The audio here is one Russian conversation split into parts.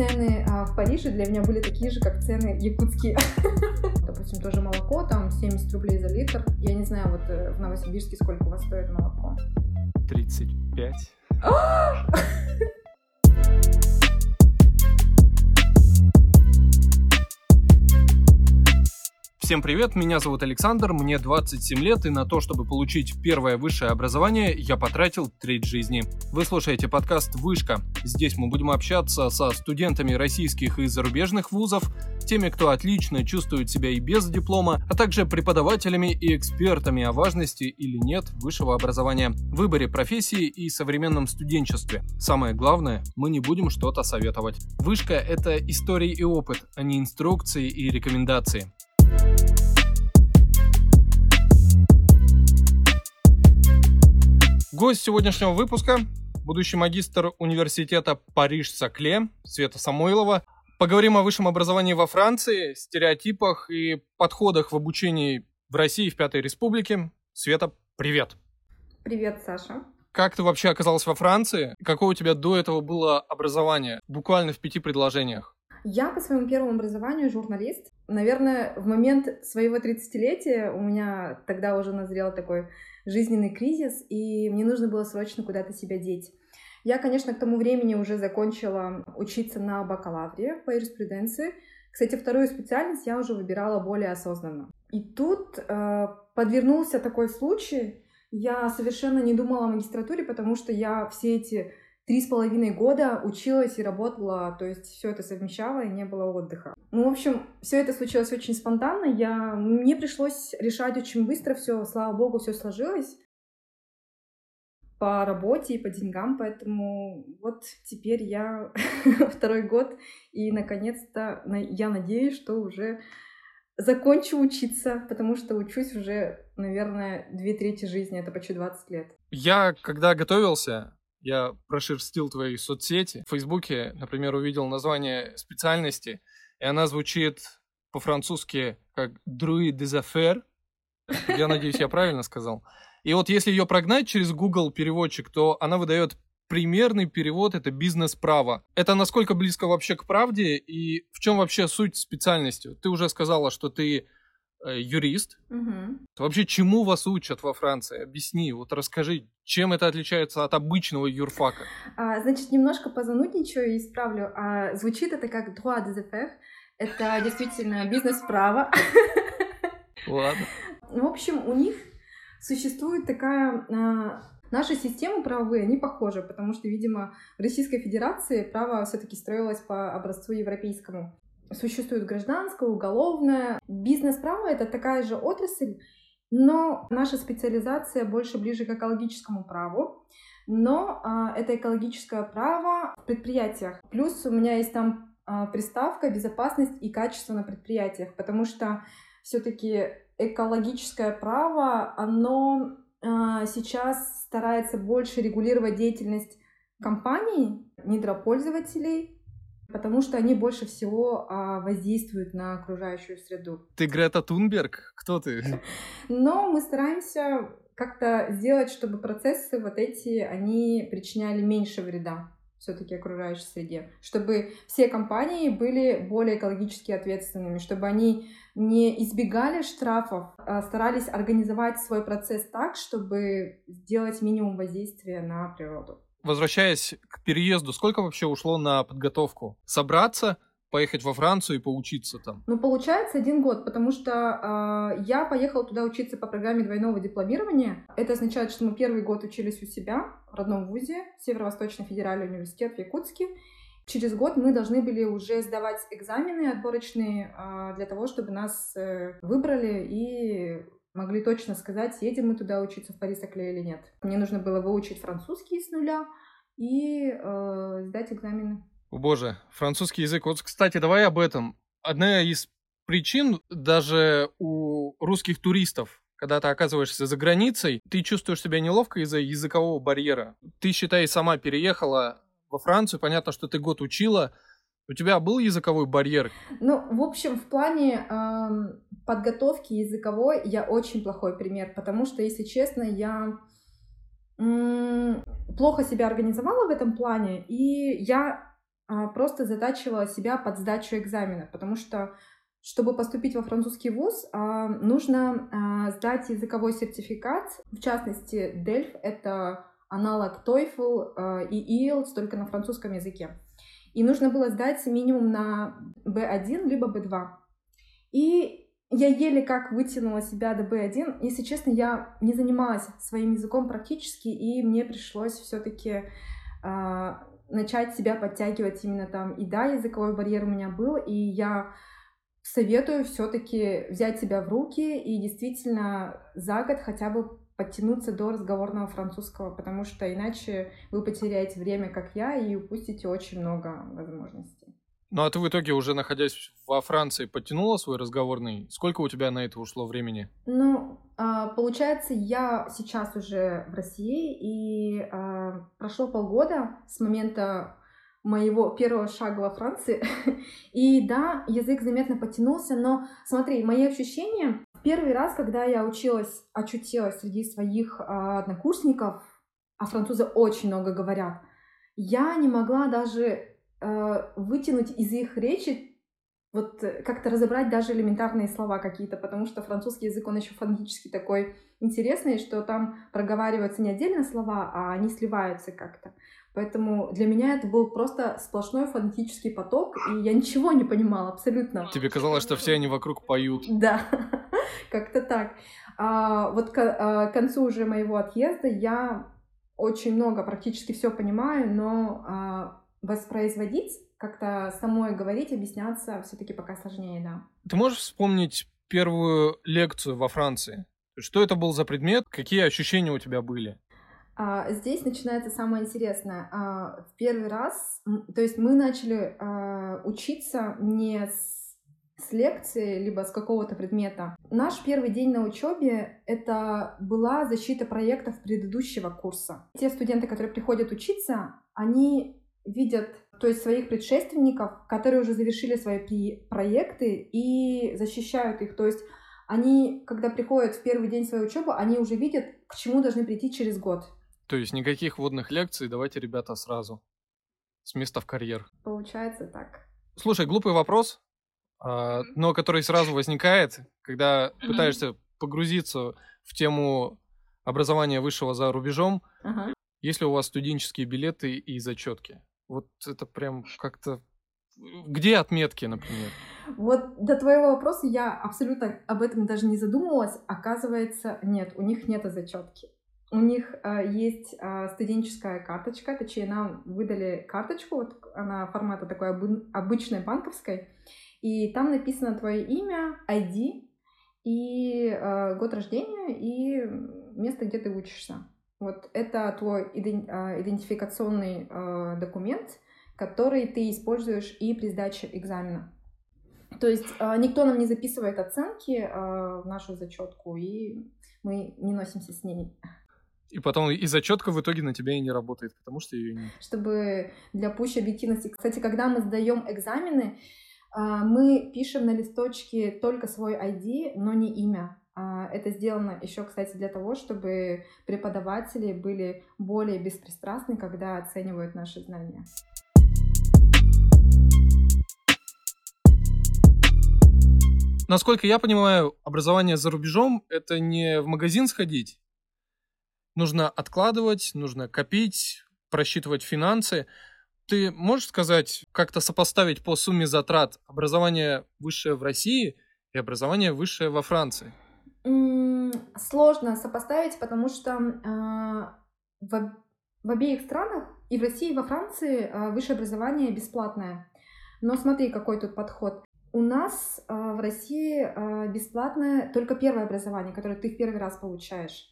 цены а, в Париже для меня были такие же, как цены якутские. Допустим, тоже молоко, там 70 рублей за литр. Я не знаю, вот э, в Новосибирске сколько у вас стоит молоко? 35. Всем привет, меня зовут Александр, мне 27 лет, и на то, чтобы получить первое высшее образование, я потратил треть жизни. Вы слушаете подкаст «Вышка». Здесь мы будем общаться со студентами российских и зарубежных вузов, теми, кто отлично чувствует себя и без диплома, а также преподавателями и экспертами о важности или нет высшего образования, выборе профессии и современном студенчестве. Самое главное, мы не будем что-то советовать. Вышка – это истории и опыт, а не инструкции и рекомендации. Гость сегодняшнего выпуска – будущий магистр университета Париж-Сакле Света Самойлова. Поговорим о высшем образовании во Франции, стереотипах и подходах в обучении в России в Пятой Республике. Света, привет! Привет, Саша! Как ты вообще оказалась во Франции? Какое у тебя до этого было образование? Буквально в пяти предложениях. Я по своему первому образованию журналист. Наверное, в момент своего 30-летия у меня тогда уже назрел такой жизненный кризис, и мне нужно было срочно куда-то себя деть. Я, конечно, к тому времени уже закончила учиться на бакалавре по юриспруденции. Кстати, вторую специальность я уже выбирала более осознанно. И тут э, подвернулся такой случай. Я совершенно не думала о магистратуре, потому что я все эти три с половиной года училась и работала, то есть все это совмещала и не было отдыха. Ну, в общем, все это случилось очень спонтанно. Я... Мне пришлось решать очень быстро все, слава богу, все сложилось по работе и по деньгам, поэтому вот теперь я второй год, и наконец-то я надеюсь, что уже закончу учиться, потому что учусь уже, наверное, две трети жизни, это почти 20 лет. Я, когда готовился, я прошерстил твои соцсети. В Фейсбуке, например, увидел название специальности, и она звучит по-французски как «Друи des affaires». Я надеюсь, я правильно сказал. И вот если ее прогнать через Google переводчик, то она выдает примерный перевод это бизнес-право. Это насколько близко вообще к правде и в чем вообще суть специальности? Ты уже сказала, что ты юрист. Угу. Вообще, чему вас учат во Франции? Объясни, вот расскажи, чем это отличается от обычного юрфака? А, значит, немножко позанудничаю и исправлю. А, звучит это как droit des affaires. Это действительно бизнес-право. Ладно. В общем, у них существует такая а, Наши системы правовые, они похожи, потому что, видимо, в Российской Федерации право все-таки строилось по образцу европейскому. Существует гражданское, уголовное. Бизнес-право — это такая же отрасль, но наша специализация больше ближе к экологическому праву. Но а, это экологическое право в предприятиях. Плюс у меня есть там а, приставка безопасность и качество на предприятиях, потому что все-таки экологическое право, оно а, сейчас старается больше регулировать деятельность компаний, недропользователей, потому что они больше всего а, воздействуют на окружающую среду. Ты Грета Тунберг? Кто ты? Но мы стараемся как-то сделать, чтобы процессы вот эти, они причиняли меньше вреда все-таки окружающей среде, чтобы все компании были более экологически ответственными, чтобы они не избегали штрафов, а старались организовать свой процесс так, чтобы сделать минимум воздействия на природу возвращаясь к переезду, сколько вообще ушло на подготовку? Собраться, поехать во Францию и поучиться там? Ну, получается один год, потому что э, я поехала туда учиться по программе двойного дипломирования. Это означает, что мы первый год учились у себя в родном вузе, Северо-Восточный федеральный университет в Якутске. Через год мы должны были уже сдавать экзамены отборочные э, для того, чтобы нас э, выбрали и могли точно сказать, едем мы туда учиться в Париж-Сакле или нет. Мне нужно было выучить французский с нуля и э, сдать экзамены. О боже, французский язык. Вот, кстати, давай об этом. Одна из причин даже у русских туристов, когда ты оказываешься за границей, ты чувствуешь себя неловко из-за языкового барьера. Ты, считай, сама переехала во Францию, понятно, что ты год учила, у тебя был языковой барьер? Ну, в общем, в плане э, подготовки языковой я очень плохой пример, потому что, если честно, я э, плохо себя организовала в этом плане, и я а, просто затачивала себя под сдачу экзамена, потому что чтобы поступить во французский вуз, а, нужно а, сдать языковой сертификат. В частности, DELF — это аналог TOEFL и IELTS, только на французском языке. И нужно было сдать минимум на B1 либо B2. И я еле как вытянула себя до B1. Если честно, я не занималась своим языком практически, и мне пришлось все-таки э, начать себя подтягивать именно там. И да, языковой барьер у меня был, и я советую все-таки взять себя в руки и действительно за год хотя бы подтянуться до разговорного французского, потому что иначе вы потеряете время, как я, и упустите очень много возможностей. Ну а ты в итоге уже находясь во Франции подтянула свой разговорный? Сколько у тебя на это ушло времени? Ну, а, получается, я сейчас уже в России, и а, прошло полгода с момента моего первого шага во Франции. И да, язык заметно потянулся, но смотри, мои ощущения первый раз, когда я училась, очутилась среди своих а, однокурсников, а французы очень много говорят, я не могла даже Э, вытянуть из их речи, вот э, как-то разобрать даже элементарные слова какие-то, потому что французский язык, он еще фонетически такой интересный, что там проговариваются не отдельно слова, а они сливаются как-то. Поэтому для меня это был просто сплошной фонетический поток, и я ничего не понимала абсолютно. Тебе казалось, что все они вокруг поют. Да, как-то так. А, вот к а, концу уже моего отъезда я очень много, практически все понимаю, но а, воспроизводить, как-то самой говорить, объясняться все-таки пока сложнее, да. Ты можешь вспомнить первую лекцию во Франции? Что это был за предмет? Какие ощущения у тебя были? А, здесь начинается самое интересное. А, в первый раз, то есть мы начали а, учиться не с с лекции, либо с какого-то предмета. Наш первый день на учебе — это была защита проектов предыдущего курса. Те студенты, которые приходят учиться, они видят то есть своих предшественников, которые уже завершили свои проекты и защищают их. То есть они, когда приходят в первый день своей учебы, они уже видят, к чему должны прийти через год. То есть никаких водных лекций, давайте, ребята, сразу. С места в карьер. Получается так. Слушай, глупый вопрос, а, но который сразу возникает, когда пытаешься погрузиться в тему образования высшего за рубежом. Ага. Есть ли у вас студенческие билеты и зачетки? Вот это прям как-то... Где отметки, например? Вот до твоего вопроса я абсолютно об этом даже не задумывалась. Оказывается, нет, у них нет зачетки. У них э, есть э, студенческая карточка, точнее, нам выдали карточку, вот она формата такой обы- обычной банковской, и там написано твое имя, ID и э, год рождения и место, где ты учишься. Вот это твой а, идентификационный а, документ, который ты используешь и при сдаче экзамена. То есть а, никто нам не записывает оценки в нашу зачетку, и мы не носимся с ней. И потом и зачетка в итоге на тебя и не работает, потому что ее нет. Чтобы для пущей объективности. Кстати, когда мы сдаем экзамены, мы пишем на листочке только свой ID, но не имя. А, это сделано еще, кстати, для того, чтобы преподаватели были более беспристрастны, когда оценивают наши знания. Насколько я понимаю, образование за рубежом — это не в магазин сходить. Нужно откладывать, нужно копить, просчитывать финансы. Ты можешь сказать, как-то сопоставить по сумме затрат образование высшее в России и образование высшее во Франции? Сложно сопоставить, потому что э, в, в обеих странах, и в России, и во Франции, э, высшее образование бесплатное. Но смотри, какой тут подход. У нас э, в России э, бесплатное только первое образование, которое ты в первый раз получаешь.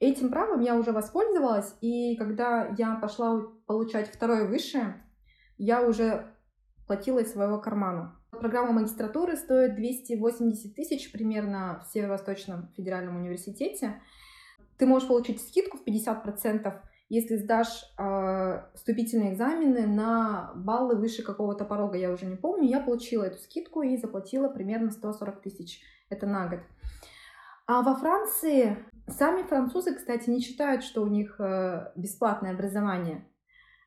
Этим правом я уже воспользовалась, и когда я пошла получать второе высшее, я уже платила из своего кармана. Программа магистратуры стоит 280 тысяч примерно в Северо-Восточном федеральном университете. Ты можешь получить скидку в 50%, если сдашь э, вступительные экзамены на баллы выше какого-то порога, я уже не помню. Я получила эту скидку и заплатила примерно 140 тысяч. Это на год. А во Франции сами французы, кстати, не считают, что у них э, бесплатное образование.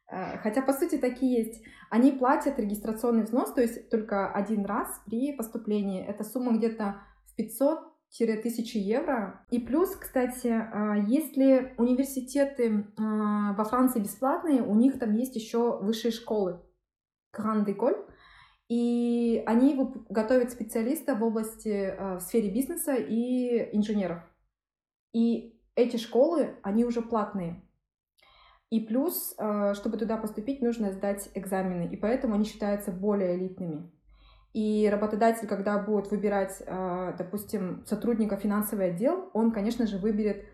Э, хотя, по сути, такие есть. Они платят регистрационный взнос, то есть только один раз при поступлении. Это сумма где-то в 500 1000 евро. И плюс, кстати, э, если университеты во Франции бесплатные, у них там есть еще высшие школы. Grand École. И они готовят специалистов в области, в сфере бизнеса и инженеров. И эти школы, они уже платные. И плюс, э, чтобы туда поступить, нужно сдать экзамены, и поэтому они считаются более элитными. И работодатель, когда будет выбирать, э, допустим, сотрудника финансовый отдел, он, конечно же, выберет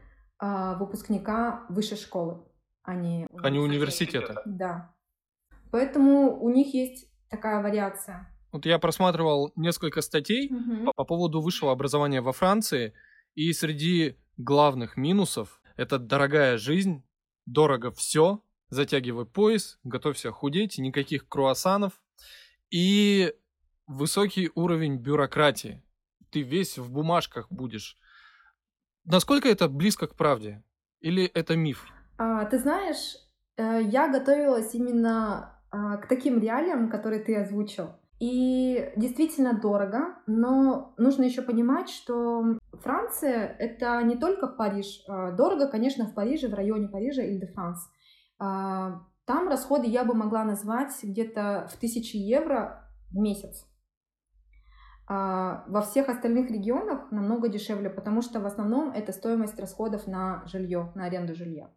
э, выпускника высшей школы, а не... А не университета. Да. Поэтому у них есть такая вариация. Вот я просматривал несколько статей угу. по поводу высшего образования во Франции, и среди главных минусов это дорогая жизнь, дорого все, затягивай пояс, готовься худеть, никаких круассанов и высокий уровень бюрократии. Ты весь в бумажках будешь. Насколько это близко к правде? Или это миф? А, ты знаешь, э, я готовилась именно а, к таким реалиям, которые ты озвучил. И действительно дорого, но нужно еще понимать, что Франция — это не только Париж. А, дорого, конечно, в Париже, в районе Парижа или де Франс. А, там расходы я бы могла назвать где-то в тысячи евро в месяц. А, во всех остальных регионах намного дешевле, потому что в основном это стоимость расходов на жилье, на аренду жилья.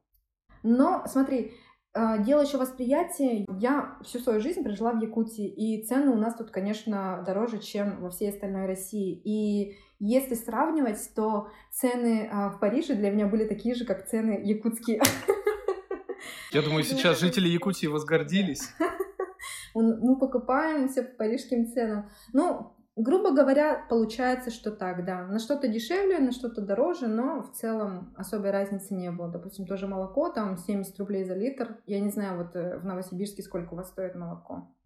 Но смотри, дело еще восприятия. Я всю свою жизнь прожила в Якутии, и цены у нас тут, конечно, дороже, чем во всей остальной России. И если сравнивать, то цены а, в Париже для меня были такие же, как цены якутские. Я думаю, сейчас жители Якутии возгордились. Мы покупаем все по парижским ценам. Ну, Грубо говоря, получается, что так, да. На что-то дешевле, на что-то дороже, но в целом особой разницы не было. Допустим, тоже молоко, там 70 рублей за литр. Я не знаю, вот э, в Новосибирске сколько у вас стоит молоко?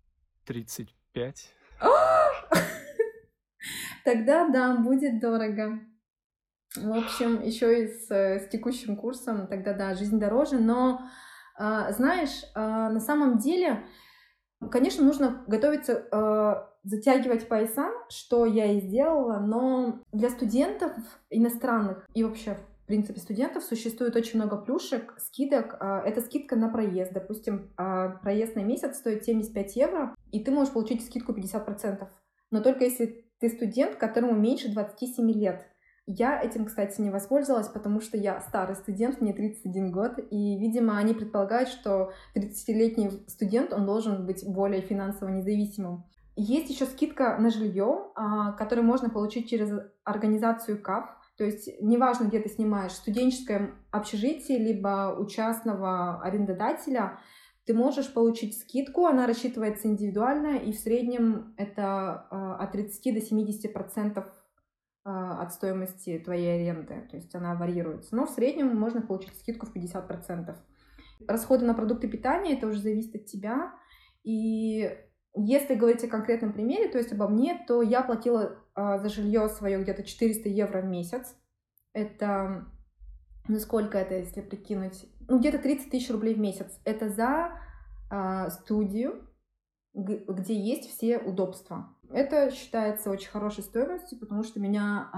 35. Тогда, да, будет дорого. В общем, еще и с, э, с текущим курсом, тогда, да, жизнь дороже. Но, а, знаешь, а, на самом деле, конечно, нужно готовиться а, затягивать пояса, что я и сделала, но для студентов иностранных и вообще в принципе, студентов существует очень много плюшек, скидок. А, это скидка на проезд. Допустим, а, проезд на месяц стоит 75 евро, и ты можешь получить скидку 50%. Но только если ты студент, которому меньше 27 лет. Я этим, кстати, не воспользовалась, потому что я старый студент, мне 31 год, и, видимо, они предполагают, что 30-летний студент, он должен быть более финансово независимым. Есть еще скидка на жилье, а, которую можно получить через организацию КАФ. То есть неважно, где ты снимаешь, студенческое общежитие, либо у частного арендодателя, ты можешь получить скидку, она рассчитывается индивидуально, и в среднем это а, от 30 до 70 процентов а, от стоимости твоей аренды, то есть она варьируется. Но в среднем можно получить скидку в 50 процентов. Расходы на продукты питания, это уже зависит от тебя, и если говорить о конкретном примере, то есть обо мне, то я платила э, за жилье свое где-то 400 евро в месяц. Это, ну сколько это, если прикинуть? Ну, где-то 30 тысяч рублей в месяц. Это за э, студию, где есть все удобства. Это считается очень хорошей стоимостью, потому что меня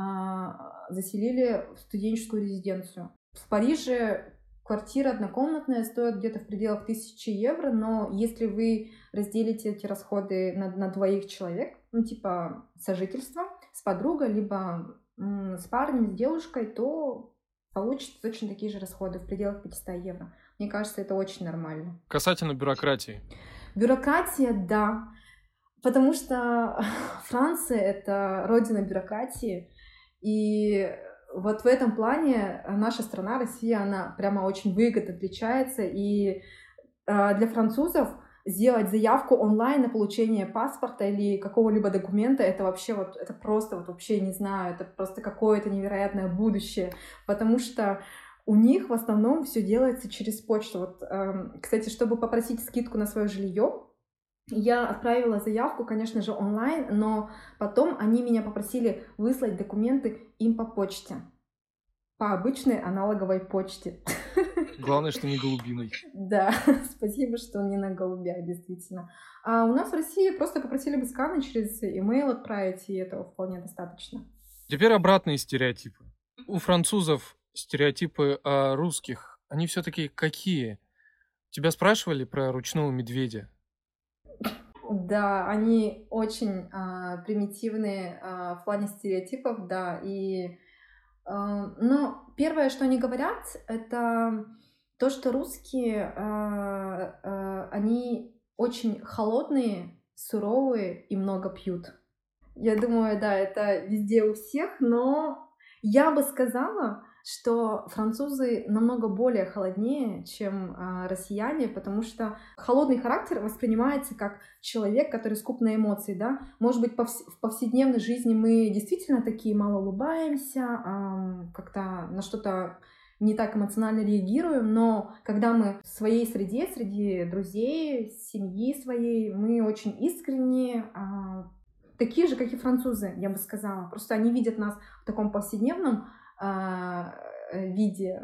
э, заселили в студенческую резиденцию. В Париже Квартира однокомнатная стоит где-то в пределах тысячи евро, но если вы разделите эти расходы на, на двоих человек, ну типа сожительство с подругой, либо м, с парнем, с девушкой, то получится точно такие же расходы в пределах 500 евро. Мне кажется, это очень нормально. Касательно бюрократии. Бюрократия, да. Потому что Франция — это родина бюрократии, и вот в этом плане наша страна, Россия, она прямо очень выгодно отличается. И э, для французов сделать заявку онлайн на получение паспорта или какого-либо документа, это вообще вот, это просто вот вообще не знаю, это просто какое-то невероятное будущее, потому что у них в основном все делается через почту. Вот, э, кстати, чтобы попросить скидку на свое жилье, я отправила заявку, конечно же, онлайн, но потом они меня попросили выслать документы им по почте. По обычной аналоговой почте. Главное, что не голубиной. Да, спасибо, что не на голубях, действительно. А у нас в России просто попросили бы сканы через email отправить, и этого вполне достаточно. Теперь обратные стереотипы. У французов стереотипы о русских, они все-таки какие? Тебя спрашивали про ручного медведя? Да, они очень а, примитивные а, в плане стереотипов, да. И, а, но первое, что они говорят, это то, что русские, а, а, они очень холодные, суровые и много пьют. Я думаю, да, это везде у всех, но я бы сказала, что французы намного более холоднее, чем э, россияне, потому что холодный характер воспринимается как человек, который скуп на эмоции, да. Может быть, повс в повседневной жизни мы действительно такие мало улыбаемся, э, как-то на что-то не так эмоционально реагируем, но когда мы в своей среде, среди друзей, семьи своей, мы очень искренне, э, такие же, как и французы, я бы сказала. Просто они видят нас в таком повседневном а, виде.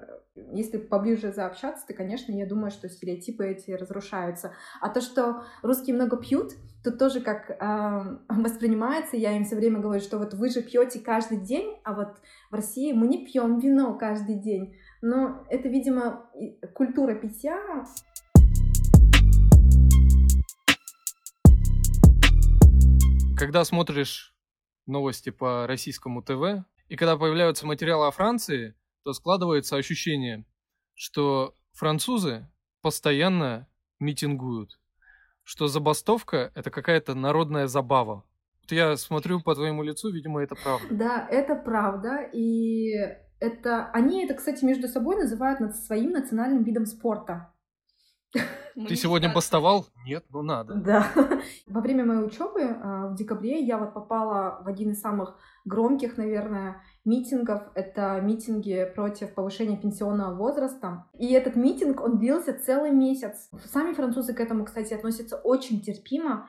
Если поближе заобщаться, то, конечно, я думаю, что стереотипы эти разрушаются. А то, что русские много пьют, тут тоже как э, воспринимается. Я им все время говорю, что вот вы же пьете каждый день, а вот в России мы не пьем вино каждый день. Но это, видимо, культура питья. Когда смотришь новости по российскому ТВ, и когда появляются материалы о Франции, то складывается ощущение, что французы постоянно митингуют, что забастовка – это какая-то народная забава. Вот я смотрю по твоему лицу, видимо, это правда. Да, это правда, и это они это, кстати, между собой называют своим национальным видом спорта. Ты сегодня бастовал? Нет, ну надо. Да. Во время моей учебы а, в декабре я вот попала в один из самых громких, наверное, митингов. Это митинги против повышения пенсионного возраста. И этот митинг, он длился целый месяц. Сами французы к этому, кстати, относятся очень терпимо.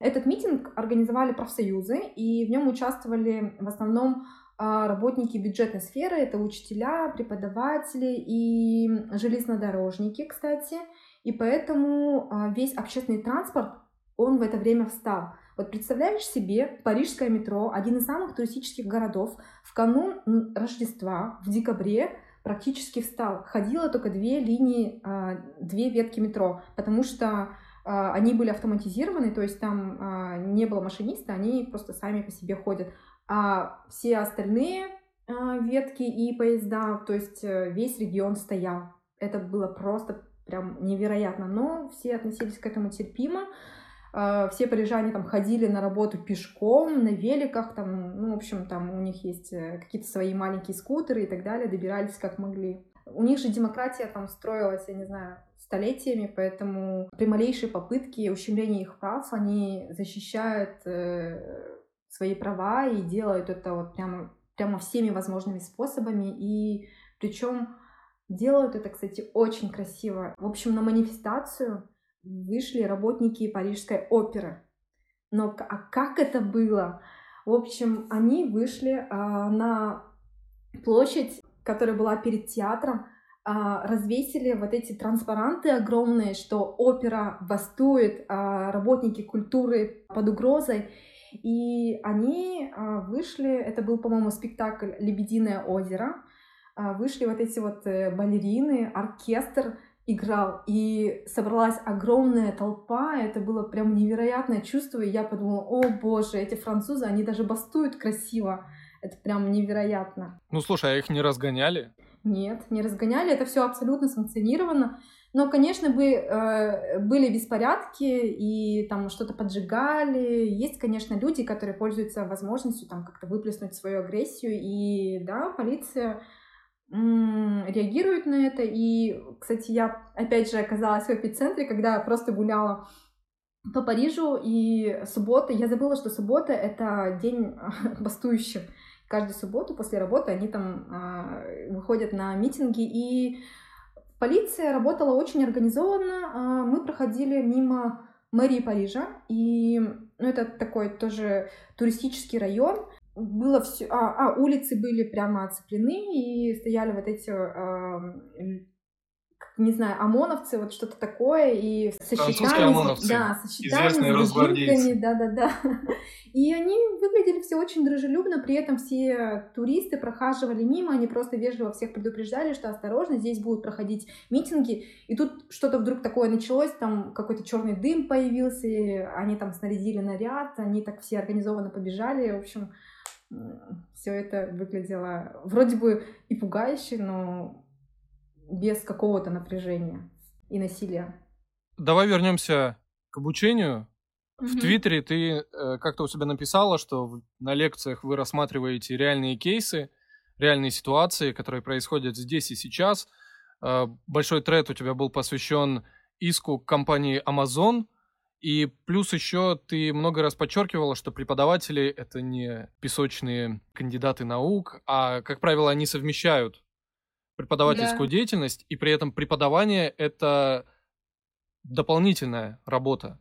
Этот митинг организовали профсоюзы, и в нем участвовали в основном а, работники бюджетной сферы, это учителя, преподаватели и железнодорожники, кстати. И поэтому а, весь общественный транспорт, он в это время встал. Вот представляешь себе парижское метро, один из самых туристических городов, в канун Рождества, в декабре, практически встал. Ходило только две линии, а, две ветки метро, потому что а, они были автоматизированы, то есть там не было машиниста, они просто сами по себе ходят. А все остальные ветки и поезда, то есть э, весь регион стоял. Это было просто прям невероятно, но все относились к этому терпимо. А, все парижане там ходили на работу пешком, на великах, там, ну, в общем, там у них есть э, какие-то свои маленькие скутеры и так далее, добирались как могли. У них же демократия там строилась, я не знаю, столетиями, поэтому при малейшей попытке ущемления их прав они защищают э, свои права и делают это вот прямо, прямо всеми возможными способами. И причем делают это, кстати, очень красиво. В общем, на манифестацию вышли работники Парижской оперы. Но а как это было? В общем, они вышли а, на площадь, которая была перед театром, а, развесили вот эти транспаранты огромные, что опера бастует, а, работники культуры под угрозой. И они а, вышли, это был, по-моему, спектакль «Лебединое озеро», вышли вот эти вот э, балерины, оркестр, играл, и собралась огромная толпа, это было прям невероятное чувство, и я подумала, о боже, эти французы, они даже бастуют красиво, это прям невероятно. Ну слушай, а их не разгоняли? Нет, не разгоняли, это все абсолютно санкционировано, но, конечно, бы э, были беспорядки и там что-то поджигали. Есть, конечно, люди, которые пользуются возможностью там как-то выплеснуть свою агрессию, и да, полиция реагируют на это. И, кстати, я опять же оказалась в эпицентре, когда просто гуляла по Парижу, и суббота, я забыла, что суббота — это день бастующих. Каждую субботу после работы они там э, выходят на митинги, и полиция работала очень организованно. Э, мы проходили мимо мэрии Парижа, и ну, это такой тоже туристический район, было все, а, а улицы были прямо оцеплены и стояли вот эти, э, не знаю, ОМОНовцы, вот что-то такое, и со щитами. Да, со щитами, с дубинками, да-да-да. И они выглядели все очень дружелюбно, при этом все туристы прохаживали мимо, они просто вежливо всех предупреждали, что осторожно, здесь будут проходить митинги, и тут что-то вдруг такое началось, там какой-то черный дым появился, они там снарядили наряд, они так все организованно побежали, в общем, все это выглядело вроде бы и пугающе, но без какого-то напряжения и насилия. Давай вернемся к обучению. В Твиттере ты э, как-то у себя написала, что на лекциях вы рассматриваете реальные кейсы, реальные ситуации, которые происходят здесь и сейчас. Э, большой тред у тебя был посвящен иску компании Amazon – и плюс еще ты много раз подчеркивала, что преподаватели — это не песочные кандидаты наук, а, как правило, они совмещают преподавательскую да. деятельность, и при этом преподавание — это дополнительная работа.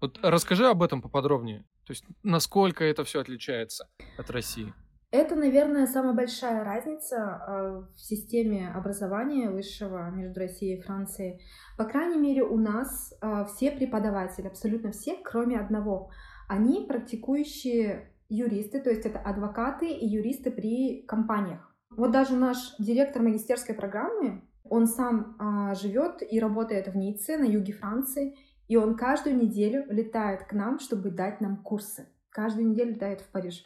Вот расскажи об этом поподробнее. То есть насколько это все отличается от России? Это, наверное, самая большая разница а, в системе образования высшего между Россией и Францией. По крайней мере, у нас а, все преподаватели, абсолютно все, кроме одного, они практикующие юристы, то есть это адвокаты и юристы при компаниях. Вот даже наш директор магистерской программы, он сам а, живет и работает в Ницце, на юге Франции, и он каждую неделю летает к нам, чтобы дать нам курсы. Каждую неделю летает в Париж.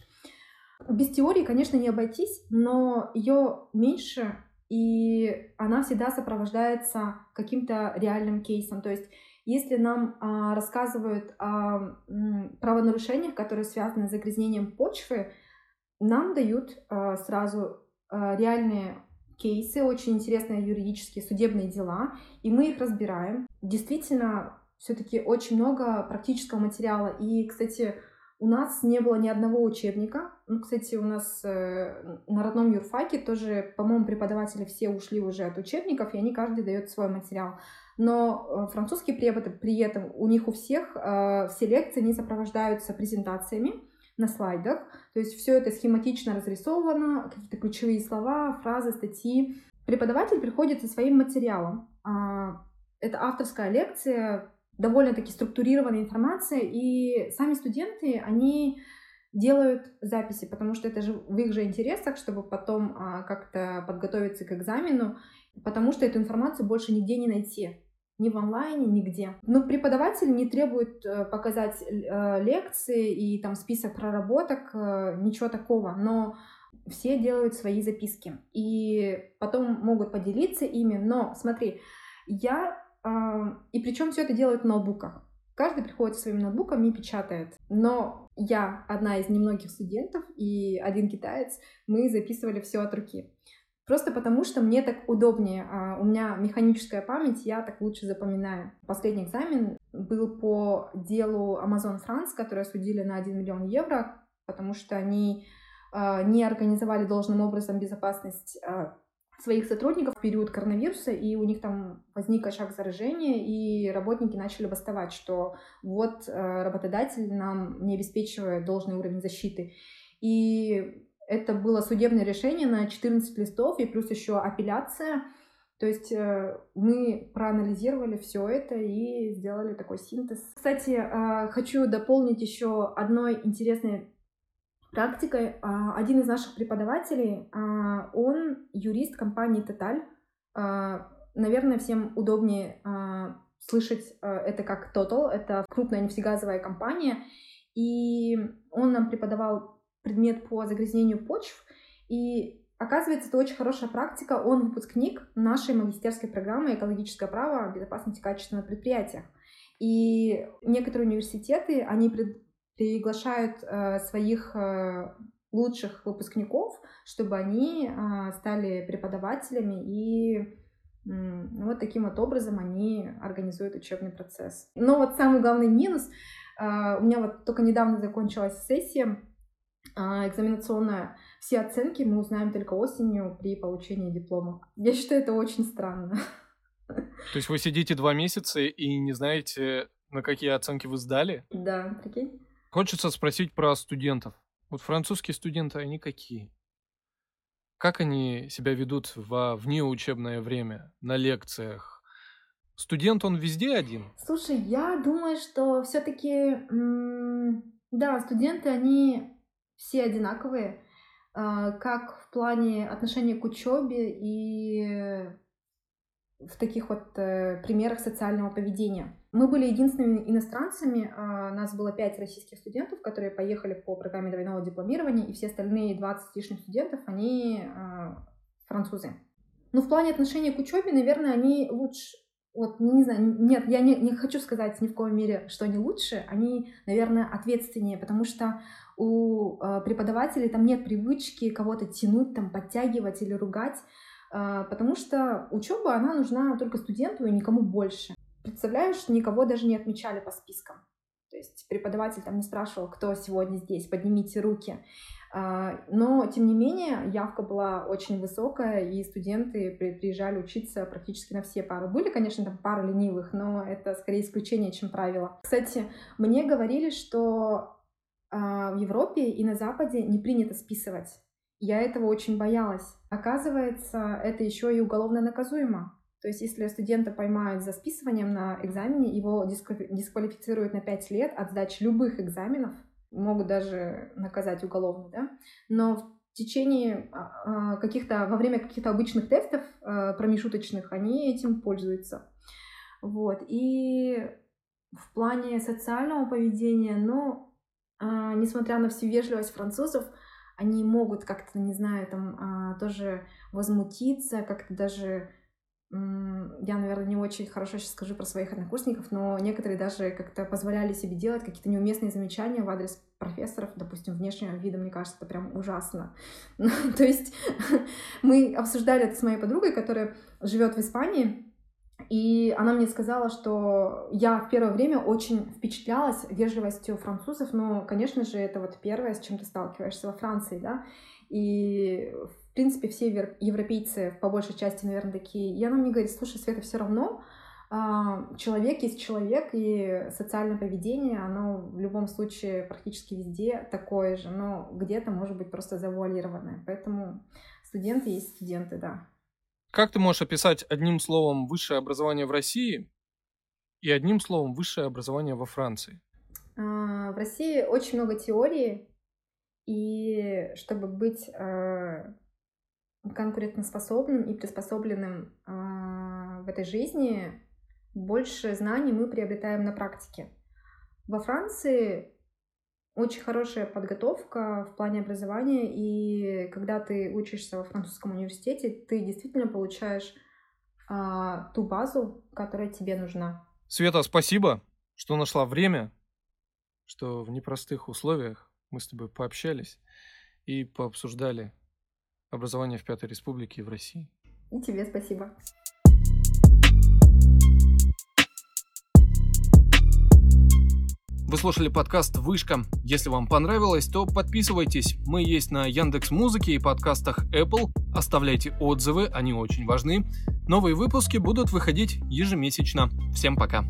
Без теории, конечно, не обойтись, но ее меньше, и она всегда сопровождается каким-то реальным кейсом. То есть, если нам а, рассказывают о правонарушениях, которые связаны с загрязнением почвы, нам дают а, сразу а, реальные кейсы, очень интересные юридические судебные дела, и мы их разбираем. Действительно, все-таки очень много практического материала. И, кстати, у нас не было ни одного учебника. Ну, кстати, у нас э, на родном юрфаке тоже, по-моему, преподаватели все ушли уже от учебников, и они каждый дает свой материал. Но э, французские преподы при этом у них у всех э, все лекции не сопровождаются презентациями на слайдах. То есть все это схематично разрисовано, какие-то ключевые слова, фразы, статьи. Преподаватель приходит со своим материалом. Э, это авторская лекция, довольно-таки структурированная информация, и сами студенты, они делают записи, потому что это же в их же интересах, чтобы потом а, как-то подготовиться к экзамену, потому что эту информацию больше нигде не найти. Ни в онлайне, нигде. Но преподаватель не требует э, показать э, лекции и там список проработок, э, ничего такого. Но все делают свои записки и потом могут поделиться ими. Но смотри, я и причем все это делают в ноутбуках. Каждый приходит со своим ноутбуком и печатает. Но я одна из немногих студентов и один китаец, мы записывали все от руки. Просто потому, что мне так удобнее. А, у меня механическая память, я так лучше запоминаю. Последний экзамен был по делу Amazon France, которое судили на 1 миллион евро, потому что они а, не организовали должным образом безопасность а, своих сотрудников в период коронавируса, и у них там возник очаг заражения, и работники начали бастовать, что вот э, работодатель нам не обеспечивает должный уровень защиты. И это было судебное решение на 14 листов, и плюс еще апелляция. То есть э, мы проанализировали все это и сделали такой синтез. Кстати, э, хочу дополнить еще одной интересной практикой. А, один из наших преподавателей, а, он юрист компании Total. А, наверное, всем удобнее слышать это как Total. Это крупная нефтегазовая компания. И он нам преподавал предмет по загрязнению почв. И Оказывается, это очень хорошая практика. Он выпускник нашей магистерской программы «Экологическое право. Безопасность и качество на предприятиях». И некоторые университеты, они приглашают э, своих э, лучших выпускников, чтобы они э, стали преподавателями и вот таким вот образом они организуют учебный процесс. Но вот самый главный минус, у меня вот только недавно закончилась сессия экзаменационная, все оценки мы узнаем только осенью при получении диплома. Я считаю, это очень странно. То есть вы сидите два месяца и не знаете, на какие оценки вы сдали? Да, прикинь. Хочется спросить про студентов. Вот французские студенты, они какие? Как они себя ведут во внеучебное время, на лекциях? Студент он везде один? Слушай, я думаю, что все-таки, да, студенты, они все одинаковые, а, как в плане отношения к учебе и в таких вот э, примерах социального поведения. Мы были единственными иностранцами, а, нас было пять российских студентов, которые поехали по программе двойного дипломирования, и все остальные 20 лишних студентов, они а, французы. Но в плане отношения к учебе, наверное, они лучше. Вот, не знаю, нет, я не, не хочу сказать ни в коем мере, что они лучше, они, наверное, ответственнее, потому что у э, преподавателей там нет привычки кого-то тянуть, там, подтягивать или ругать. А, потому что учеба, она нужна только студенту и никому больше. Представляешь, никого даже не отмечали по спискам. То есть преподаватель там не спрашивал, кто сегодня здесь, поднимите руки. А, но, тем не менее, явка была очень высокая, и студенты приезжали учиться практически на все пары. Были, конечно, там пары ленивых, но это скорее исключение, чем правило. Кстати, мне говорили, что а, в Европе и на Западе не принято списывать. Я этого очень боялась. Оказывается, это еще и уголовно наказуемо. То есть, если студента поймают за списыванием на экзамене, его дисквалифицируют на 5 лет от сдачи любых экзаменов, могут даже наказать уголовно, да. Но в течение а, а, каких-то, во время каких-то обычных тестов а, промежуточных они этим пользуются. Вот. И в плане социального поведения, ну, несмотря на всю вежливость французов, они могут как-то, не знаю, там а, тоже возмутиться, как-то даже я, наверное, не очень хорошо сейчас скажу про своих однокурсников, но некоторые даже как-то позволяли себе делать какие-то неуместные замечания в адрес профессоров, допустим, внешнего вида, мне кажется, это прям ужасно. То есть мы обсуждали это с моей подругой, которая живет в Испании, и она мне сказала, что я в первое время очень впечатлялась вежливостью французов, но, конечно же, это вот первое, с чем ты сталкиваешься во Франции, да, и, в принципе, все европейцы, по большей части, наверное, такие. И она мне говорит, слушай, Света, все равно а, человек есть человек, и социальное поведение, оно в любом случае практически везде такое же, но где-то может быть просто завуалированное. Поэтому студенты есть студенты, да. Как ты можешь описать одним словом высшее образование в России и одним словом высшее образование во Франции? А, в России очень много теории, и чтобы быть а, конкурентоспособным и приспособленным а, в этой жизни, больше знаний мы приобретаем на практике. Во Франции очень хорошая подготовка в плане образования, и когда ты учишься во французском университете, ты действительно получаешь а, ту базу, которая тебе нужна. Света, спасибо, что нашла время, что в непростых условиях мы с тобой пообщались и пообсуждали образование в Пятой Республике и в России. И тебе спасибо. Вы слушали подкаст «Вышка». Если вам понравилось, то подписывайтесь. Мы есть на Яндекс Музыке и подкастах Apple. Оставляйте отзывы, они очень важны. Новые выпуски будут выходить ежемесячно. Всем пока.